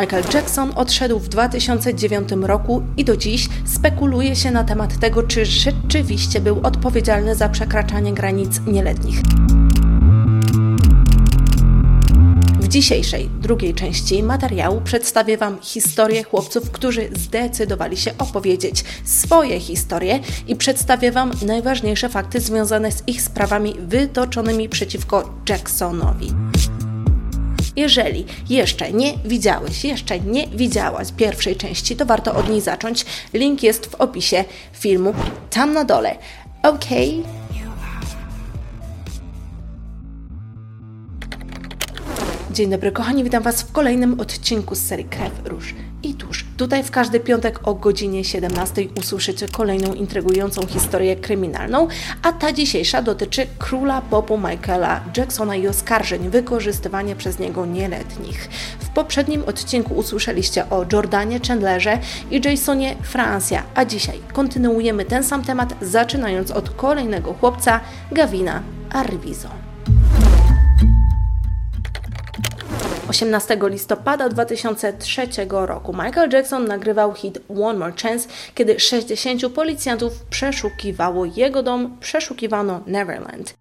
Michael Jackson odszedł w 2009 roku i do dziś spekuluje się na temat tego, czy rzeczywiście był odpowiedzialny za przekraczanie granic nieletnich. W dzisiejszej, drugiej części materiału przedstawię Wam historię chłopców, którzy zdecydowali się opowiedzieć swoje historie i przedstawię Wam najważniejsze fakty związane z ich sprawami wytoczonymi przeciwko Jacksonowi. Jeżeli jeszcze nie widziałeś, jeszcze nie widziałaś pierwszej części, to warto od niej zacząć. Link jest w opisie filmu tam na dole. Ok? Dzień dobry kochani, witam Was w kolejnym odcinku z serii Krew, Róż. Tutaj w każdy piątek o godzinie 17 usłyszycie kolejną intrygującą historię kryminalną, a ta dzisiejsza dotyczy króla popu Michaela Jacksona i oskarżeń wykorzystywania przez niego nieletnich. W poprzednim odcinku usłyszeliście o Jordanie Chandlerze i Jasonie Francia, a dzisiaj kontynuujemy ten sam temat, zaczynając od kolejnego chłopca, Gavina Arvizo. 18 listopada 2003 roku Michael Jackson nagrywał hit One More Chance, kiedy 60 policjantów przeszukiwało jego dom, przeszukiwano Neverland.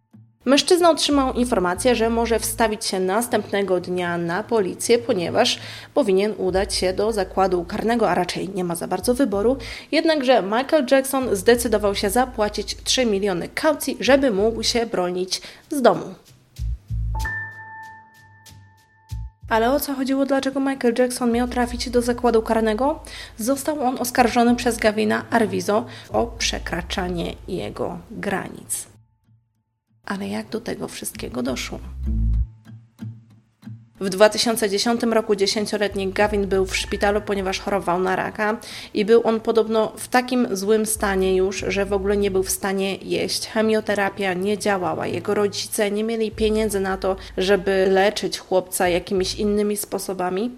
Mężczyzna otrzymał informację, że może wstawić się następnego dnia na policję, ponieważ powinien udać się do zakładu karnego, a raczej nie ma za bardzo wyboru. Jednakże Michael Jackson zdecydował się zapłacić 3 miliony kaucji, żeby mógł się bronić z domu. Ale o co chodziło, dlaczego Michael Jackson miał trafić do zakładu karnego? Został on oskarżony przez Gavina Arvizo o przekraczanie jego granic. Ale jak do tego wszystkiego doszło? W 2010 roku dziesięcioletni Gavin był w szpitalu, ponieważ chorował na raka i był on podobno w takim złym stanie już, że w ogóle nie był w stanie jeść. Chemioterapia nie działała. Jego rodzice nie mieli pieniędzy na to, żeby leczyć chłopca jakimiś innymi sposobami.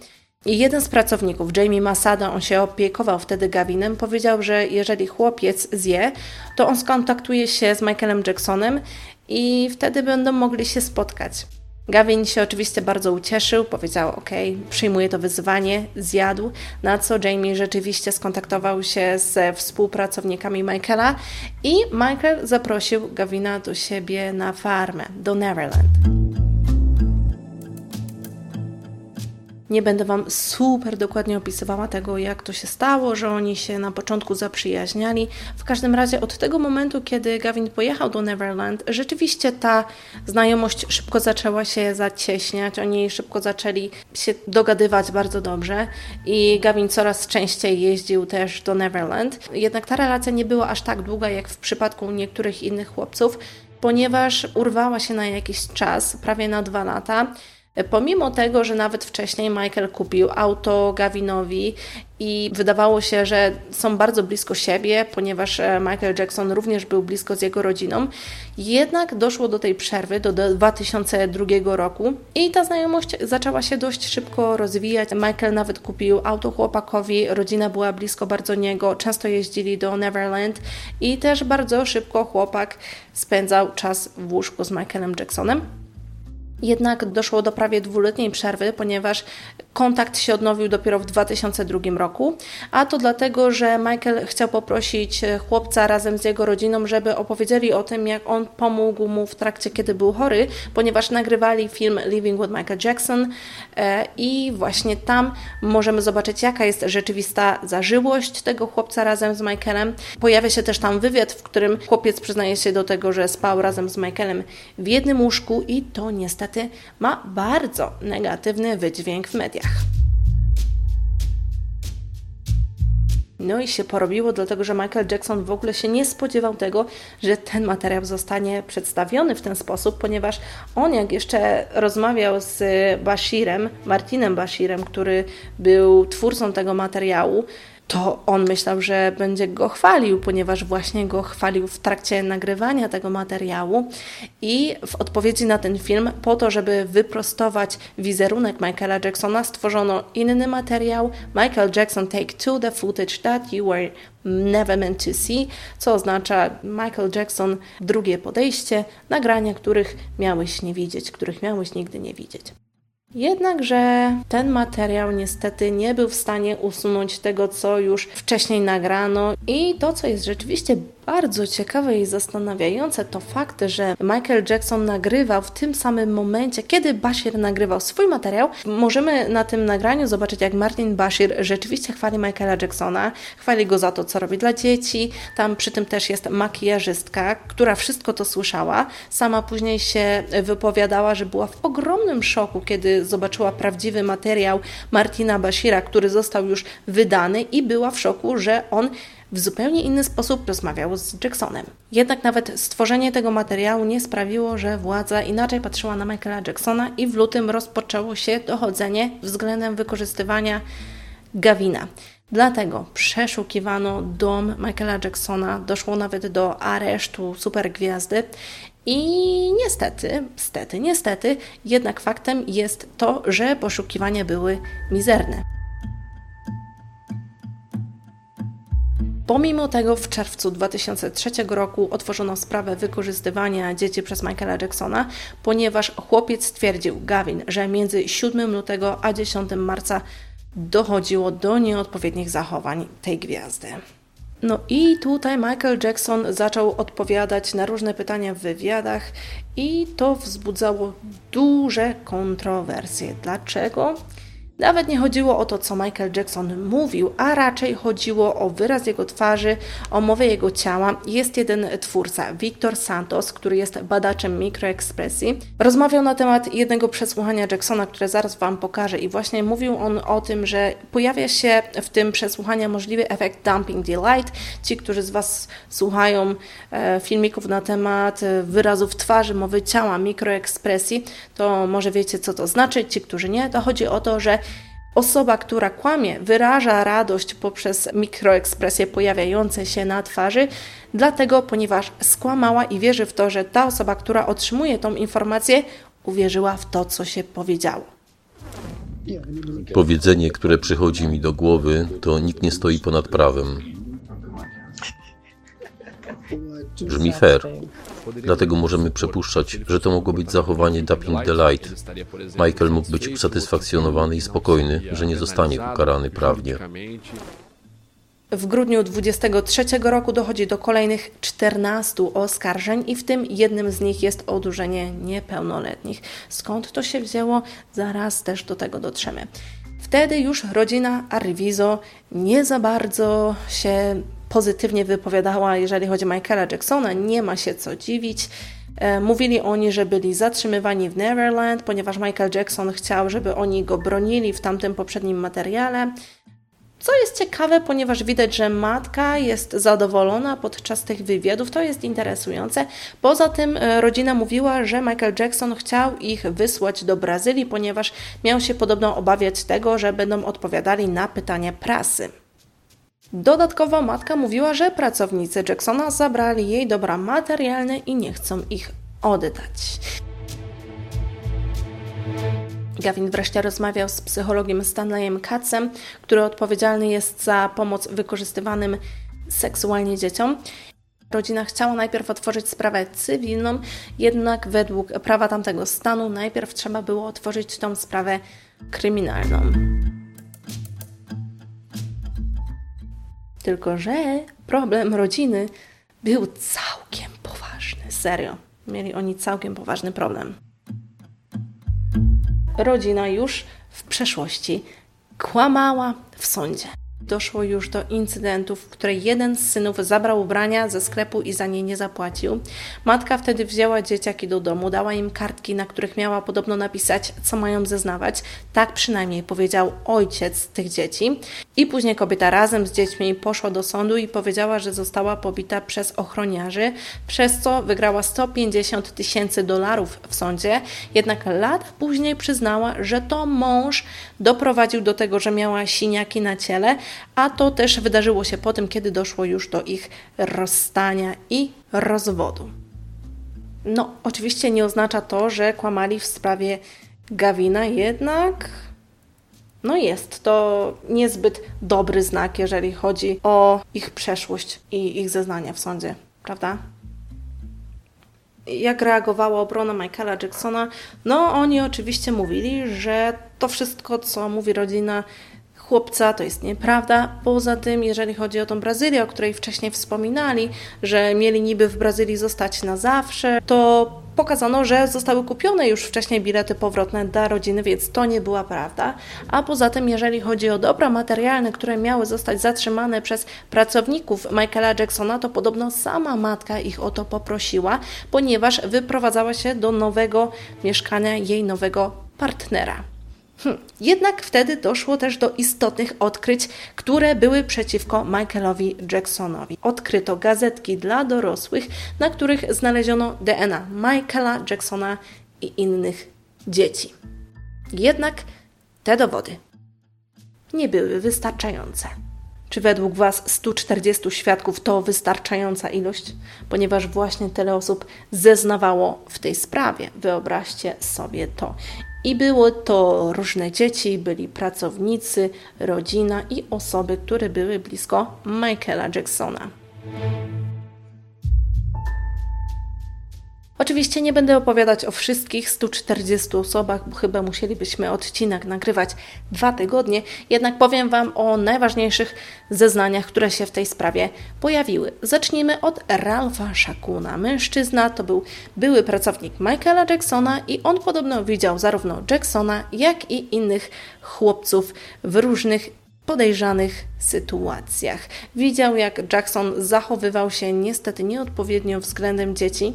I jeden z pracowników, Jamie Masada, on się opiekował wtedy Gavinem, powiedział, że jeżeli chłopiec zje, to on skontaktuje się z Michaelem Jacksonem i wtedy będą mogli się spotkać. Gavin się oczywiście bardzo ucieszył, powiedział: OK, przyjmuję to wyzwanie, zjadł. Na co Jamie rzeczywiście skontaktował się ze współpracownikami Michaela i Michael zaprosił Gavina do siebie na farmę, do Neverland. Nie będę Wam super dokładnie opisywała tego, jak to się stało, że oni się na początku zaprzyjaźniali. W każdym razie od tego momentu, kiedy Gavin pojechał do Neverland, rzeczywiście ta znajomość szybko zaczęła się zacieśniać. Oni szybko zaczęli się dogadywać bardzo dobrze i Gavin coraz częściej jeździł też do Neverland. Jednak ta relacja nie była aż tak długa, jak w przypadku niektórych innych chłopców, ponieważ urwała się na jakiś czas, prawie na dwa lata. Pomimo tego, że nawet wcześniej Michael kupił auto Gavinowi i wydawało się, że są bardzo blisko siebie, ponieważ e, Michael Jackson również był blisko z jego rodziną, jednak doszło do tej przerwy do 2002 roku i ta znajomość zaczęła się dość szybko rozwijać. Michael nawet kupił auto chłopakowi, rodzina była blisko bardzo niego, często jeździli do Neverland i też bardzo szybko chłopak spędzał czas w łóżku z Michaelem Jacksonem. Jednak doszło do prawie dwuletniej przerwy, ponieważ kontakt się odnowił dopiero w 2002 roku, a to dlatego, że Michael chciał poprosić chłopca razem z jego rodziną, żeby opowiedzieli o tym, jak on pomógł mu w trakcie, kiedy był chory, ponieważ nagrywali film Living with Michael Jackson e, i właśnie tam możemy zobaczyć, jaka jest rzeczywista zażyłość tego chłopca razem z Michaelem. Pojawia się też tam wywiad, w którym chłopiec przyznaje się do tego, że spał razem z Michaelem w jednym łóżku i to niestety ma bardzo negatywny wydźwięk w mediach. No i się porobiło, dlatego że Michael Jackson w ogóle się nie spodziewał tego, że ten materiał zostanie przedstawiony w ten sposób, ponieważ on, jak jeszcze rozmawiał z Bashirem, Martinem Bashirem, który był twórcą tego materiału, to on myślał, że będzie go chwalił, ponieważ właśnie go chwalił w trakcie nagrywania tego materiału. I w odpowiedzi na ten film, po to, żeby wyprostować wizerunek Michaela Jacksona, stworzono inny materiał Michael Jackson Take Two, the footage that you were never meant to see, co oznacza Michael Jackson drugie podejście, nagrania, których miałeś nie widzieć, których miałeś nigdy nie widzieć. Jednakże ten materiał niestety nie był w stanie usunąć tego, co już wcześniej nagrano, i to, co jest rzeczywiście bardzo ciekawe i zastanawiające, to fakt, że Michael Jackson nagrywał w tym samym momencie, kiedy Bashir nagrywał swój materiał. Możemy na tym nagraniu zobaczyć, jak Martin Bashir rzeczywiście chwali Michaela Jacksona, chwali go za to, co robi dla dzieci. Tam przy tym też jest makijażystka, która wszystko to słyszała. Sama później się wypowiadała, że była w ogromnym szoku, kiedy zobaczyła prawdziwy materiał Martina Bashira, który został już wydany i była w szoku, że on w zupełnie inny sposób rozmawiał z Jacksonem. Jednak nawet stworzenie tego materiału nie sprawiło, że władza inaczej patrzyła na Michaela Jacksona i w lutym rozpoczęło się dochodzenie względem wykorzystywania Gavina. Dlatego przeszukiwano dom Michaela Jacksona, doszło nawet do aresztu supergwiazdy i niestety, stety, niestety, jednak faktem jest to, że poszukiwania były mizerne. Pomimo tego w czerwcu 2003 roku otworzono sprawę wykorzystywania dzieci przez Michaela Jacksona, ponieważ chłopiec stwierdził, Gavin, że między 7 lutego a 10 marca dochodziło do nieodpowiednich zachowań tej gwiazdy. No i tutaj Michael Jackson zaczął odpowiadać na różne pytania w wywiadach i to wzbudzało duże kontrowersje. Dlaczego? Nawet nie chodziło o to, co Michael Jackson mówił, a raczej chodziło o wyraz jego twarzy, o mowę jego ciała. Jest jeden twórca, Victor Santos, który jest badaczem mikroekspresji. Rozmawiał na temat jednego przesłuchania Jacksona, które zaraz Wam pokażę i właśnie mówił on o tym, że pojawia się w tym przesłuchaniu możliwy efekt dumping delight. Ci, którzy z Was słuchają e, filmików na temat wyrazów twarzy, mowy ciała, mikroekspresji, to może wiecie, co to znaczy. Ci, którzy nie, to chodzi o to, że Osoba, która kłamie, wyraża radość poprzez mikroekspresje pojawiające się na twarzy, dlatego, ponieważ skłamała i wierzy w to, że ta osoba, która otrzymuje tą informację, uwierzyła w to, co się powiedziało. Powiedzenie, które przychodzi mi do głowy, to nikt nie stoi ponad prawem. Brzmi fair. Dlatego możemy przypuszczać, że to mogło być zachowanie Dumping Delight. Michael mógł być usatysfakcjonowany i spokojny, że nie zostanie ukarany prawnie. W grudniu 23 roku dochodzi do kolejnych 14 oskarżeń i w tym jednym z nich jest odurzenie niepełnoletnich. Skąd to się wzięło? Zaraz też do tego dotrzemy. Wtedy już rodzina Arrivizo nie za bardzo się pozytywnie wypowiadała, jeżeli chodzi o Michaela Jacksona. Nie ma się co dziwić. E, mówili oni, że byli zatrzymywani w Neverland, ponieważ Michael Jackson chciał, żeby oni go bronili w tamtym poprzednim materiale. Co jest ciekawe, ponieważ widać, że matka jest zadowolona podczas tych wywiadów, to jest interesujące. Poza tym e, rodzina mówiła, że Michael Jackson chciał ich wysłać do Brazylii, ponieważ miał się podobno obawiać tego, że będą odpowiadali na pytania prasy. Dodatkowo matka mówiła, że pracownicy Jacksona zabrali jej dobra materialne i nie chcą ich oddać. Gavin wreszcie rozmawiał z psychologiem Stanleyem Katzem, który odpowiedzialny jest za pomoc wykorzystywanym seksualnie dzieciom. Rodzina chciała najpierw otworzyć sprawę cywilną, jednak według prawa tamtego stanu najpierw trzeba było otworzyć tą sprawę kryminalną. Tylko, że problem rodziny był całkiem poważny. Serio. Mieli oni całkiem poważny problem. Rodzina już w przeszłości kłamała w sądzie doszło już do incydentów, w której jeden z synów zabrał ubrania ze sklepu i za nie nie zapłacił. Matka wtedy wzięła dzieciaki do domu, dała im kartki, na których miała podobno napisać, co mają zeznawać. Tak przynajmniej powiedział ojciec tych dzieci. I później kobieta razem z dziećmi poszła do sądu i powiedziała, że została pobita przez ochroniarzy, przez co wygrała 150 tysięcy dolarów w sądzie. Jednak lata później przyznała, że to mąż doprowadził do tego, że miała siniaki na ciele, a to też wydarzyło się po tym, kiedy doszło już do ich rozstania i rozwodu. No, oczywiście nie oznacza to, że kłamali w sprawie Gawina, jednak no jest to niezbyt dobry znak, jeżeli chodzi o ich przeszłość i ich zeznania w sądzie, prawda? jak reagowała obrona Michaela Jacksona, no oni oczywiście mówili, że to wszystko, co mówi rodzina chłopca, to jest nieprawda. Poza tym, jeżeli chodzi o tą Brazylię, o której wcześniej wspominali, że mieli niby w Brazylii zostać na zawsze, to pokazano, że zostały kupione już wcześniej bilety powrotne dla rodziny, więc to nie była prawda. A poza tym, jeżeli chodzi o dobra materialne, które miały zostać zatrzymane przez pracowników Michaela Jacksona, to podobno sama matka ich o to poprosiła, ponieważ wyprowadzała się do nowego mieszkania jej nowego partnera. Hm. Jednak wtedy doszło też do istotnych odkryć, które były przeciwko Michaelowi Jacksonowi. Odkryto gazetki dla dorosłych, na których znaleziono DNA Michaela Jacksona i innych dzieci. Jednak te dowody nie były wystarczające. Czy według Was 140 świadków to wystarczająca ilość? Ponieważ właśnie tyle osób zeznawało w tej sprawie. Wyobraźcie sobie to. I było to różne dzieci, byli pracownicy, rodzina i osoby, które były blisko Michaela Jacksona. Oczywiście nie będę opowiadać o wszystkich 140 osobach, bo chyba musielibyśmy odcinek nagrywać dwa tygodnie, jednak powiem Wam o najważniejszych zeznaniach, które się w tej sprawie pojawiły. Zacznijmy od Ralpha Shakuna. Mężczyzna to był były pracownik Michaela Jacksona i on podobno widział zarówno Jacksona, jak i innych chłopców w różnych podejrzanych sytuacjach. Widział, jak Jackson zachowywał się niestety nieodpowiednio względem dzieci,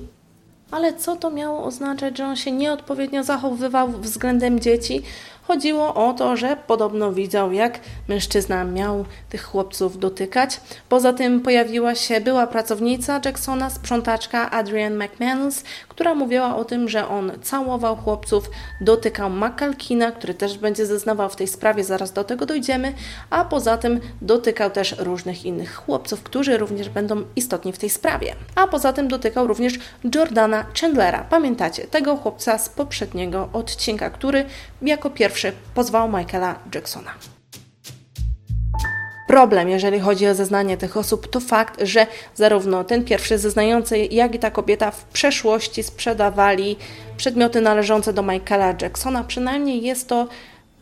ale co to miało oznaczać, że on się nieodpowiednio zachowywał względem dzieci? Chodziło o to, że podobno widział, jak mężczyzna miał tych chłopców dotykać. Poza tym pojawiła się była pracownica Jacksona, sprzątaczka Adrienne McManus, która mówiła o tym, że on całował chłopców, dotykał Makalkina, który też będzie zeznawał w tej sprawie, zaraz do tego dojdziemy, a poza tym dotykał też różnych innych chłopców, którzy również będą istotni w tej sprawie. A poza tym dotykał również Jordana Chandlera. Pamiętacie, tego chłopca z poprzedniego odcinka, który jako pierwszy pozwał Michaela Jacksona. Problem, jeżeli chodzi o zeznanie tych osób, to fakt, że zarówno ten pierwszy zeznający, jak i ta kobieta w przeszłości sprzedawali przedmioty należące do Michaela Jacksona. Przynajmniej jest to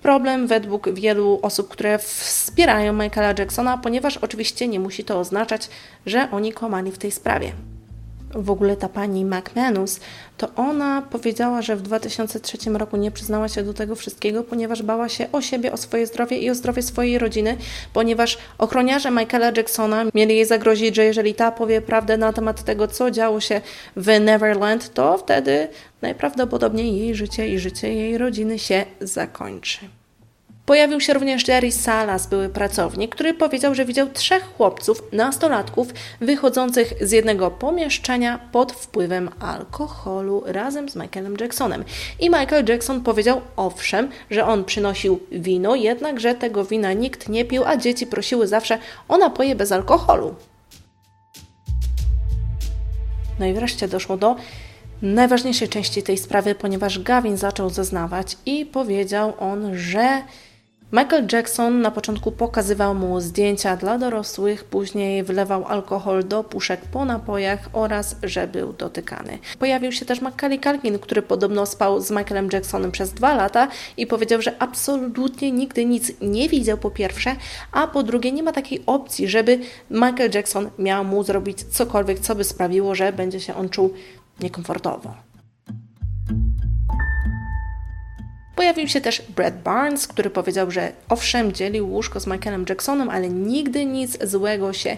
problem według wielu osób, które wspierają Michaela Jacksona, ponieważ oczywiście nie musi to oznaczać, że oni kłamali w tej sprawie w ogóle ta pani McManus, to ona powiedziała, że w 2003 roku nie przyznała się do tego wszystkiego, ponieważ bała się o siebie, o swoje zdrowie i o zdrowie swojej rodziny, ponieważ ochroniarze Michaela Jacksona mieli jej zagrozić, że jeżeli ta powie prawdę na temat tego, co działo się w Neverland, to wtedy najprawdopodobniej jej życie i życie jej rodziny się zakończy. Pojawił się również Jerry Salas, były pracownik, który powiedział, że widział trzech chłopców, nastolatków, wychodzących z jednego pomieszczenia pod wpływem alkoholu razem z Michaelem Jacksonem. I Michael Jackson powiedział owszem, że on przynosił wino, jednak że tego wina nikt nie pił, a dzieci prosiły zawsze o napoje bez alkoholu. No i wreszcie doszło do najważniejszej części tej sprawy, ponieważ Gavin zaczął zeznawać i powiedział on, że Michael Jackson na początku pokazywał mu zdjęcia dla dorosłych, później wlewał alkohol do puszek po napojach oraz że był dotykany. Pojawił się też Macaulay Culkin, który podobno spał z Michaelem Jacksonem przez dwa lata i powiedział, że absolutnie nigdy nic nie widział po pierwsze, a po drugie nie ma takiej opcji, żeby Michael Jackson miał mu zrobić cokolwiek, co by sprawiło, że będzie się on czuł niekomfortowo. Pojawił się też Brad Barnes, który powiedział, że owszem, dzielił łóżko z Michaelem Jacksonem, ale nigdy nic złego się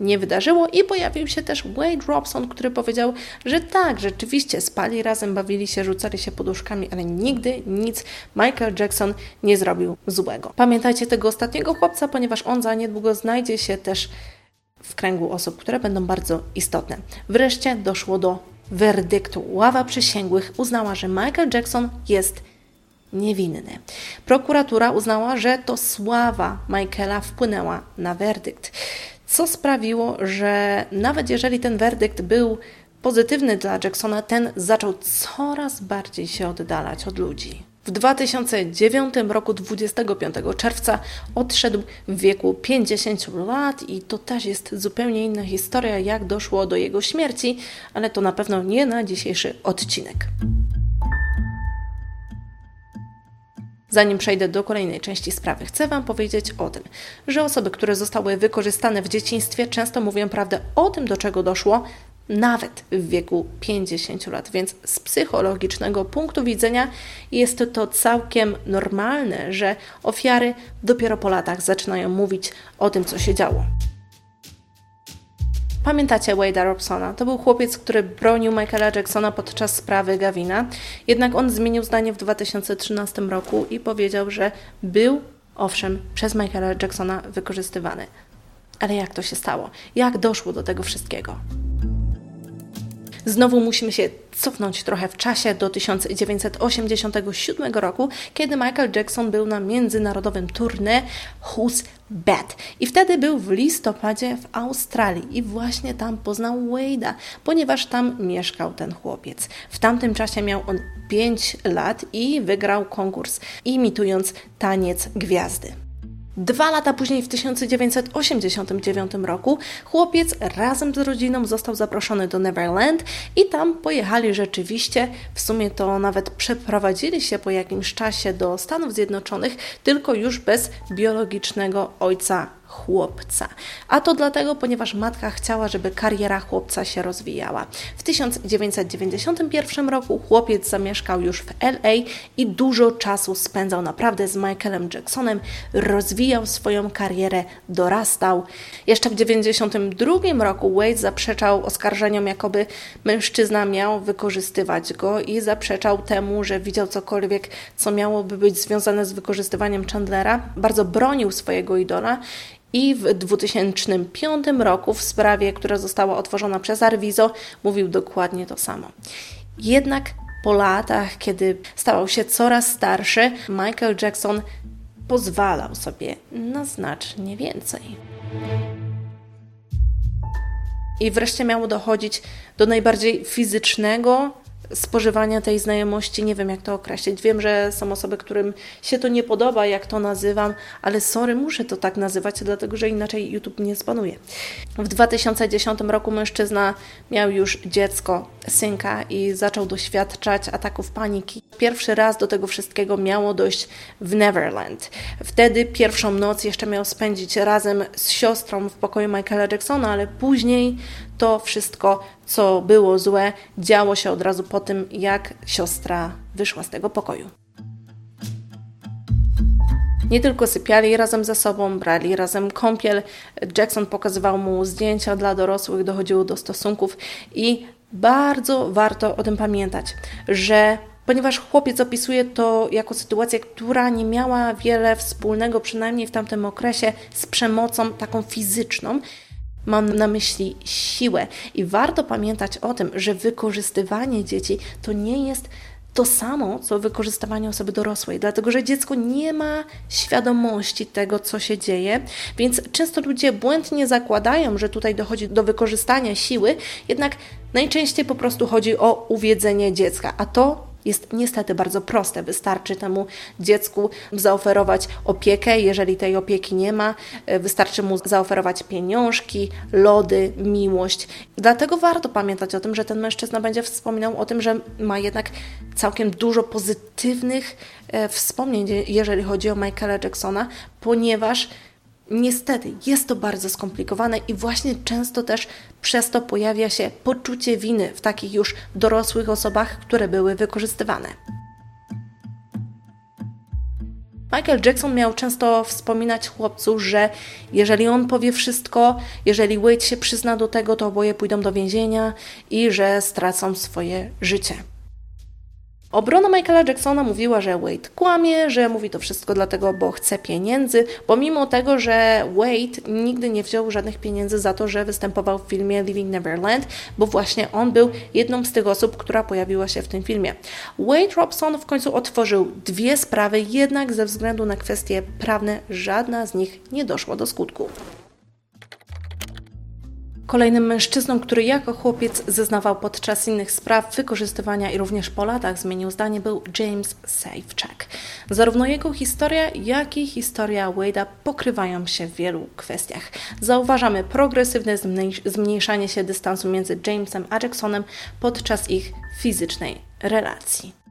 nie wydarzyło. I pojawił się też Wade Robson, który powiedział, że tak, rzeczywiście spali razem, bawili się, rzucali się poduszkami, ale nigdy nic Michael Jackson nie zrobił złego. Pamiętajcie tego ostatniego chłopca, ponieważ on za niedługo znajdzie się też w kręgu osób, które będą bardzo istotne. Wreszcie doszło do werdyktu. Ława przysięgłych uznała, że Michael Jackson jest niewinny. Prokuratura uznała, że to sława Michaela wpłynęła na werdykt, co sprawiło, że nawet jeżeli ten werdykt był pozytywny dla Jacksona, ten zaczął coraz bardziej się oddalać od ludzi. W 2009 roku 25 czerwca odszedł w wieku 50 lat i to też jest zupełnie inna historia, jak doszło do jego śmierci, ale to na pewno nie na dzisiejszy odcinek. Zanim przejdę do kolejnej części sprawy, chcę Wam powiedzieć o tym, że osoby, które zostały wykorzystane w dzieciństwie, często mówią prawdę o tym, do czego doszło, nawet w wieku 50 lat, więc z psychologicznego punktu widzenia jest to całkiem normalne, że ofiary dopiero po latach zaczynają mówić o tym, co się działo. Pamiętacie Wade'a Robsona? To był chłopiec, który bronił Michaela Jacksona podczas sprawy Gavina, jednak on zmienił zdanie w 2013 roku i powiedział, że był, owszem, przez Michaela Jacksona wykorzystywany. Ale jak to się stało? Jak doszło do tego wszystkiego? Znowu musimy się cofnąć trochę w czasie do 1987 roku, kiedy Michael Jackson był na międzynarodowym tournée Who's Bad. I wtedy był w listopadzie w Australii i właśnie tam poznał Wade'a, ponieważ tam mieszkał ten chłopiec. W tamtym czasie miał on 5 lat i wygrał konkurs imitując taniec gwiazdy. Dwa lata później, w 1989 roku, chłopiec razem z rodziną został zaproszony do Neverland i tam pojechali rzeczywiście. W sumie to nawet przeprowadzili się po jakimś czasie do Stanów Zjednoczonych, tylko już bez biologicznego ojca chłopca. A to dlatego, ponieważ matka chciała, żeby kariera chłopca się rozwijała. W 1991 roku chłopiec zamieszkał już w LA i dużo czasu spędzał naprawdę z Michaelem Jacksonem, rozwijał swoją karierę, dorastał. Jeszcze w 1992 roku Wade zaprzeczał oskarżeniom, jakoby mężczyzna miał wykorzystywać go i zaprzeczał temu, że widział cokolwiek, co miałoby być związane z wykorzystywaniem Chandlera. Bardzo bronił swojego idola i w 2005 roku w sprawie, która została otworzona przez Arvizo, mówił dokładnie to samo. Jednak po latach, kiedy stawał się coraz starszy, Michael Jackson pozwalał sobie na znacznie więcej. I wreszcie miało dochodzić do najbardziej fizycznego spożywania tej znajomości, nie wiem jak to określić. Wiem, że są osoby, którym się to nie podoba, jak to nazywam, ale sorry, muszę to tak nazywać, dlatego że inaczej YouTube nie spanuje. W 2010 roku mężczyzna miał już dziecko, synka i zaczął doświadczać ataków paniki. Pierwszy raz do tego wszystkiego miało dojść w Neverland. Wtedy pierwszą noc jeszcze miał spędzić razem z siostrą w pokoju Michaela Jacksona, ale później to wszystko, co było złe, działo się od razu po tym, jak siostra wyszła z tego pokoju. Nie tylko sypiali razem ze sobą, brali razem kąpiel. Jackson pokazywał mu zdjęcia dla dorosłych, dochodziło do stosunków i bardzo warto o tym pamiętać, że ponieważ chłopiec opisuje to jako sytuację, która nie miała wiele wspólnego, przynajmniej w tamtym okresie, z przemocą taką fizyczną, Mam na myśli siłę. I warto pamiętać o tym, że wykorzystywanie dzieci to nie jest to samo, co wykorzystywanie osoby dorosłej, dlatego że dziecko nie ma świadomości tego, co się dzieje, więc często ludzie błędnie zakładają, że tutaj dochodzi do wykorzystania siły, jednak najczęściej po prostu chodzi o uwiedzenie dziecka, a to jest niestety bardzo proste. Wystarczy temu dziecku zaoferować opiekę, jeżeli tej opieki nie ma, e, wystarczy mu zaoferować pieniążki, lody, miłość. Dlatego warto pamiętać o tym, że ten mężczyzna będzie wspominał o tym, że ma jednak całkiem dużo pozytywnych e, wspomnień, jeżeli chodzi o Michaela Jacksona, ponieważ Niestety jest to bardzo skomplikowane i właśnie często też przez to pojawia się poczucie winy w takich już dorosłych osobach, które były wykorzystywane. Michael Jackson miał często wspominać chłopcu, że jeżeli on powie wszystko, jeżeli Wade się przyzna do tego, to oboje pójdą do więzienia i że stracą swoje życie. Obrona Michaela Jacksona mówiła, że Wade kłamie, że mówi to wszystko dlatego, bo chce pieniędzy, pomimo tego, że Wade nigdy nie wziął żadnych pieniędzy za to, że występował w filmie Living Neverland, bo właśnie on był jedną z tych osób, która pojawiła się w tym filmie. Wade Robson w końcu otworzył dwie sprawy, jednak ze względu na kwestie prawne żadna z nich nie doszła do skutku. Kolejnym mężczyzną, który jako chłopiec zeznawał podczas innych spraw wykorzystywania i również po latach zmienił zdanie, był James Safecheck. Zarówno jego historia, jak i historia Wade'a pokrywają się w wielu kwestiach. Zauważamy progresywne zmniejszanie się dystansu między Jamesem a Jacksonem podczas ich fizycznej relacji.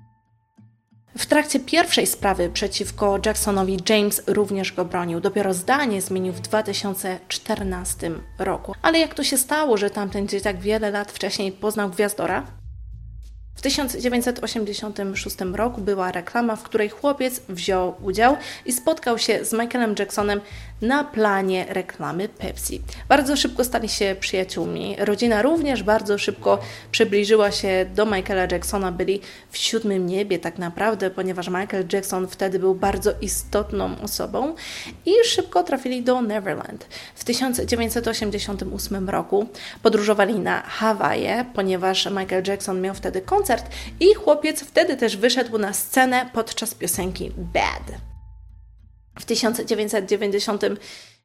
W trakcie pierwszej sprawy przeciwko Jacksonowi James również go bronił. Dopiero zdanie zmienił w 2014 roku. Ale jak to się stało, że tamten dzieciak wiele lat wcześniej poznał gwiazdora? W 1986 roku była reklama, w której chłopiec wziął udział i spotkał się z Michaelem Jacksonem na planie reklamy Pepsi. Bardzo szybko stali się przyjaciółmi. Rodzina również bardzo szybko przybliżyła się do Michaela Jacksona. Byli w siódmym niebie tak naprawdę, ponieważ Michael Jackson wtedy był bardzo istotną osobą i szybko trafili do Neverland. W 1988 roku podróżowali na Hawaje, ponieważ Michael Jackson miał wtedy koncert i chłopiec wtedy też wyszedł na scenę podczas piosenki Bad. W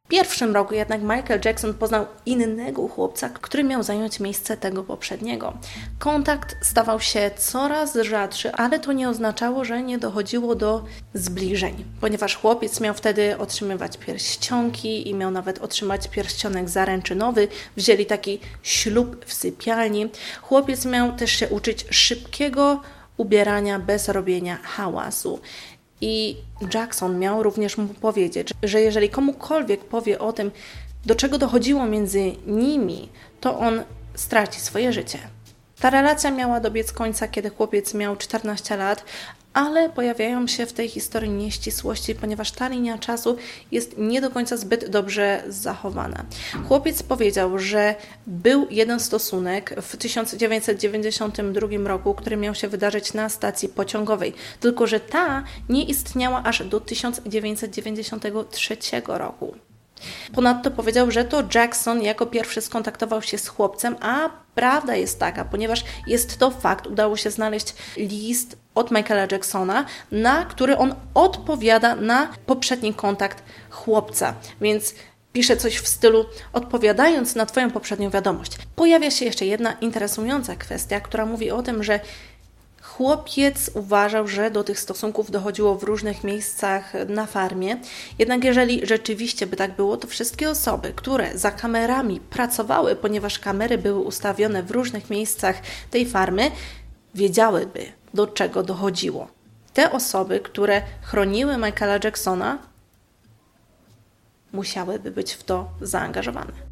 1991 roku jednak Michael Jackson poznał innego chłopca, który miał zająć miejsce tego poprzedniego. Kontakt stawał się coraz rzadszy, ale to nie oznaczało, że nie dochodziło do zbliżeń, ponieważ chłopiec miał wtedy otrzymywać pierścionki i miał nawet otrzymać pierścionek zaręczynowy. Wzięli taki ślub w sypialni. Chłopiec miał też się uczyć szybkiego ubierania bez robienia hałasu. I Jackson miał również mu powiedzieć, że jeżeli komukolwiek powie o tym, do czego dochodziło między nimi, to on straci swoje życie. Ta relacja miała dobiec końca, kiedy chłopiec miał 14 lat, ale pojawiają się w tej historii nieścisłości, ponieważ ta linia czasu jest nie do końca zbyt dobrze zachowana. Chłopiec powiedział, że był jeden stosunek w 1992 roku, który miał się wydarzyć na stacji pociągowej, tylko że ta nie istniała aż do 1993 roku. Ponadto powiedział, że to Jackson jako pierwszy skontaktował się z chłopcem, a prawda jest taka, ponieważ jest to fakt, udało się znaleźć list od Michaela Jacksona, na który on odpowiada na poprzedni kontakt chłopca. Więc pisze coś w stylu odpowiadając na Twoją poprzednią wiadomość. Pojawia się jeszcze jedna interesująca kwestia, która mówi o tym, że Chłopiec uważał, że do tych stosunków dochodziło w różnych miejscach na farmie. Jednak jeżeli rzeczywiście by tak było, to wszystkie osoby, które za kamerami pracowały, ponieważ kamery były ustawione w różnych miejscach tej farmy, wiedziałyby, do czego dochodziło. Te osoby, które chroniły Michaela Jacksona, musiałyby być w to zaangażowane.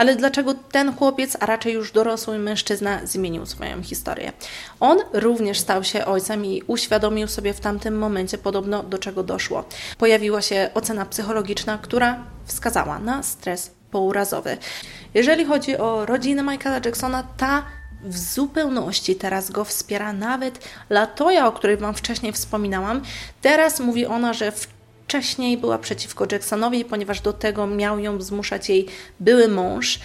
Ale dlaczego ten chłopiec, a raczej już dorosły mężczyzna, zmienił swoją historię? On również stał się ojcem i uświadomił sobie w tamtym momencie podobno do czego doszło. Pojawiła się ocena psychologiczna, która wskazała na stres pourazowy. Jeżeli chodzi o rodzinę Michaela Jacksona, ta w zupełności teraz go wspiera. Nawet Latoya, o której Wam wcześniej wspominałam, teraz mówi ona, że w wcześniej była przeciwko Jacksonowi, ponieważ do tego miał ją zmuszać jej były mąż.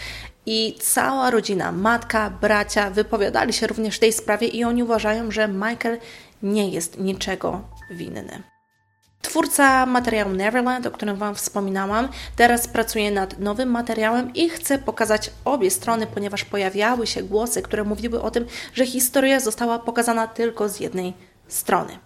I cała rodzina, matka, bracia wypowiadali się również w tej sprawie i oni uważają, że Michael nie jest niczego winny. Twórca materiału Neverland, o którym Wam wspominałam, teraz pracuje nad nowym materiałem i chce pokazać obie strony, ponieważ pojawiały się głosy, które mówiły o tym, że historia została pokazana tylko z jednej strony.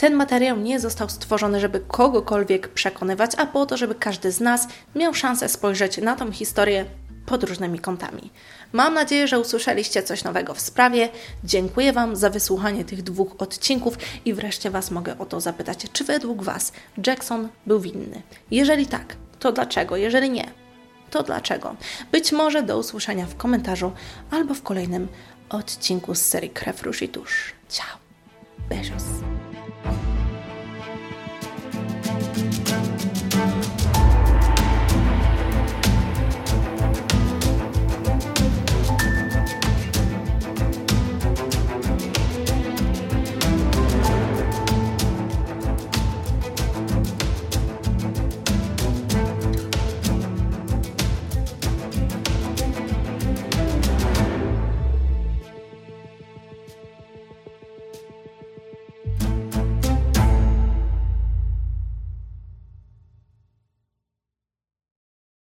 Ten materiał nie został stworzony, żeby kogokolwiek przekonywać, a po to, żeby każdy z nas miał szansę spojrzeć na tą historię pod różnymi kątami. Mam nadzieję, że usłyszeliście coś nowego w sprawie. Dziękuję Wam za wysłuchanie tych dwóch odcinków i wreszcie Was mogę o to zapytać, czy według Was Jackson był winny? Jeżeli tak, to dlaczego? Jeżeli nie, to dlaczego? Być może do usłyszenia w komentarzu albo w kolejnym odcinku z serii Krew, Róż i Tusz. Ciao! Beijos!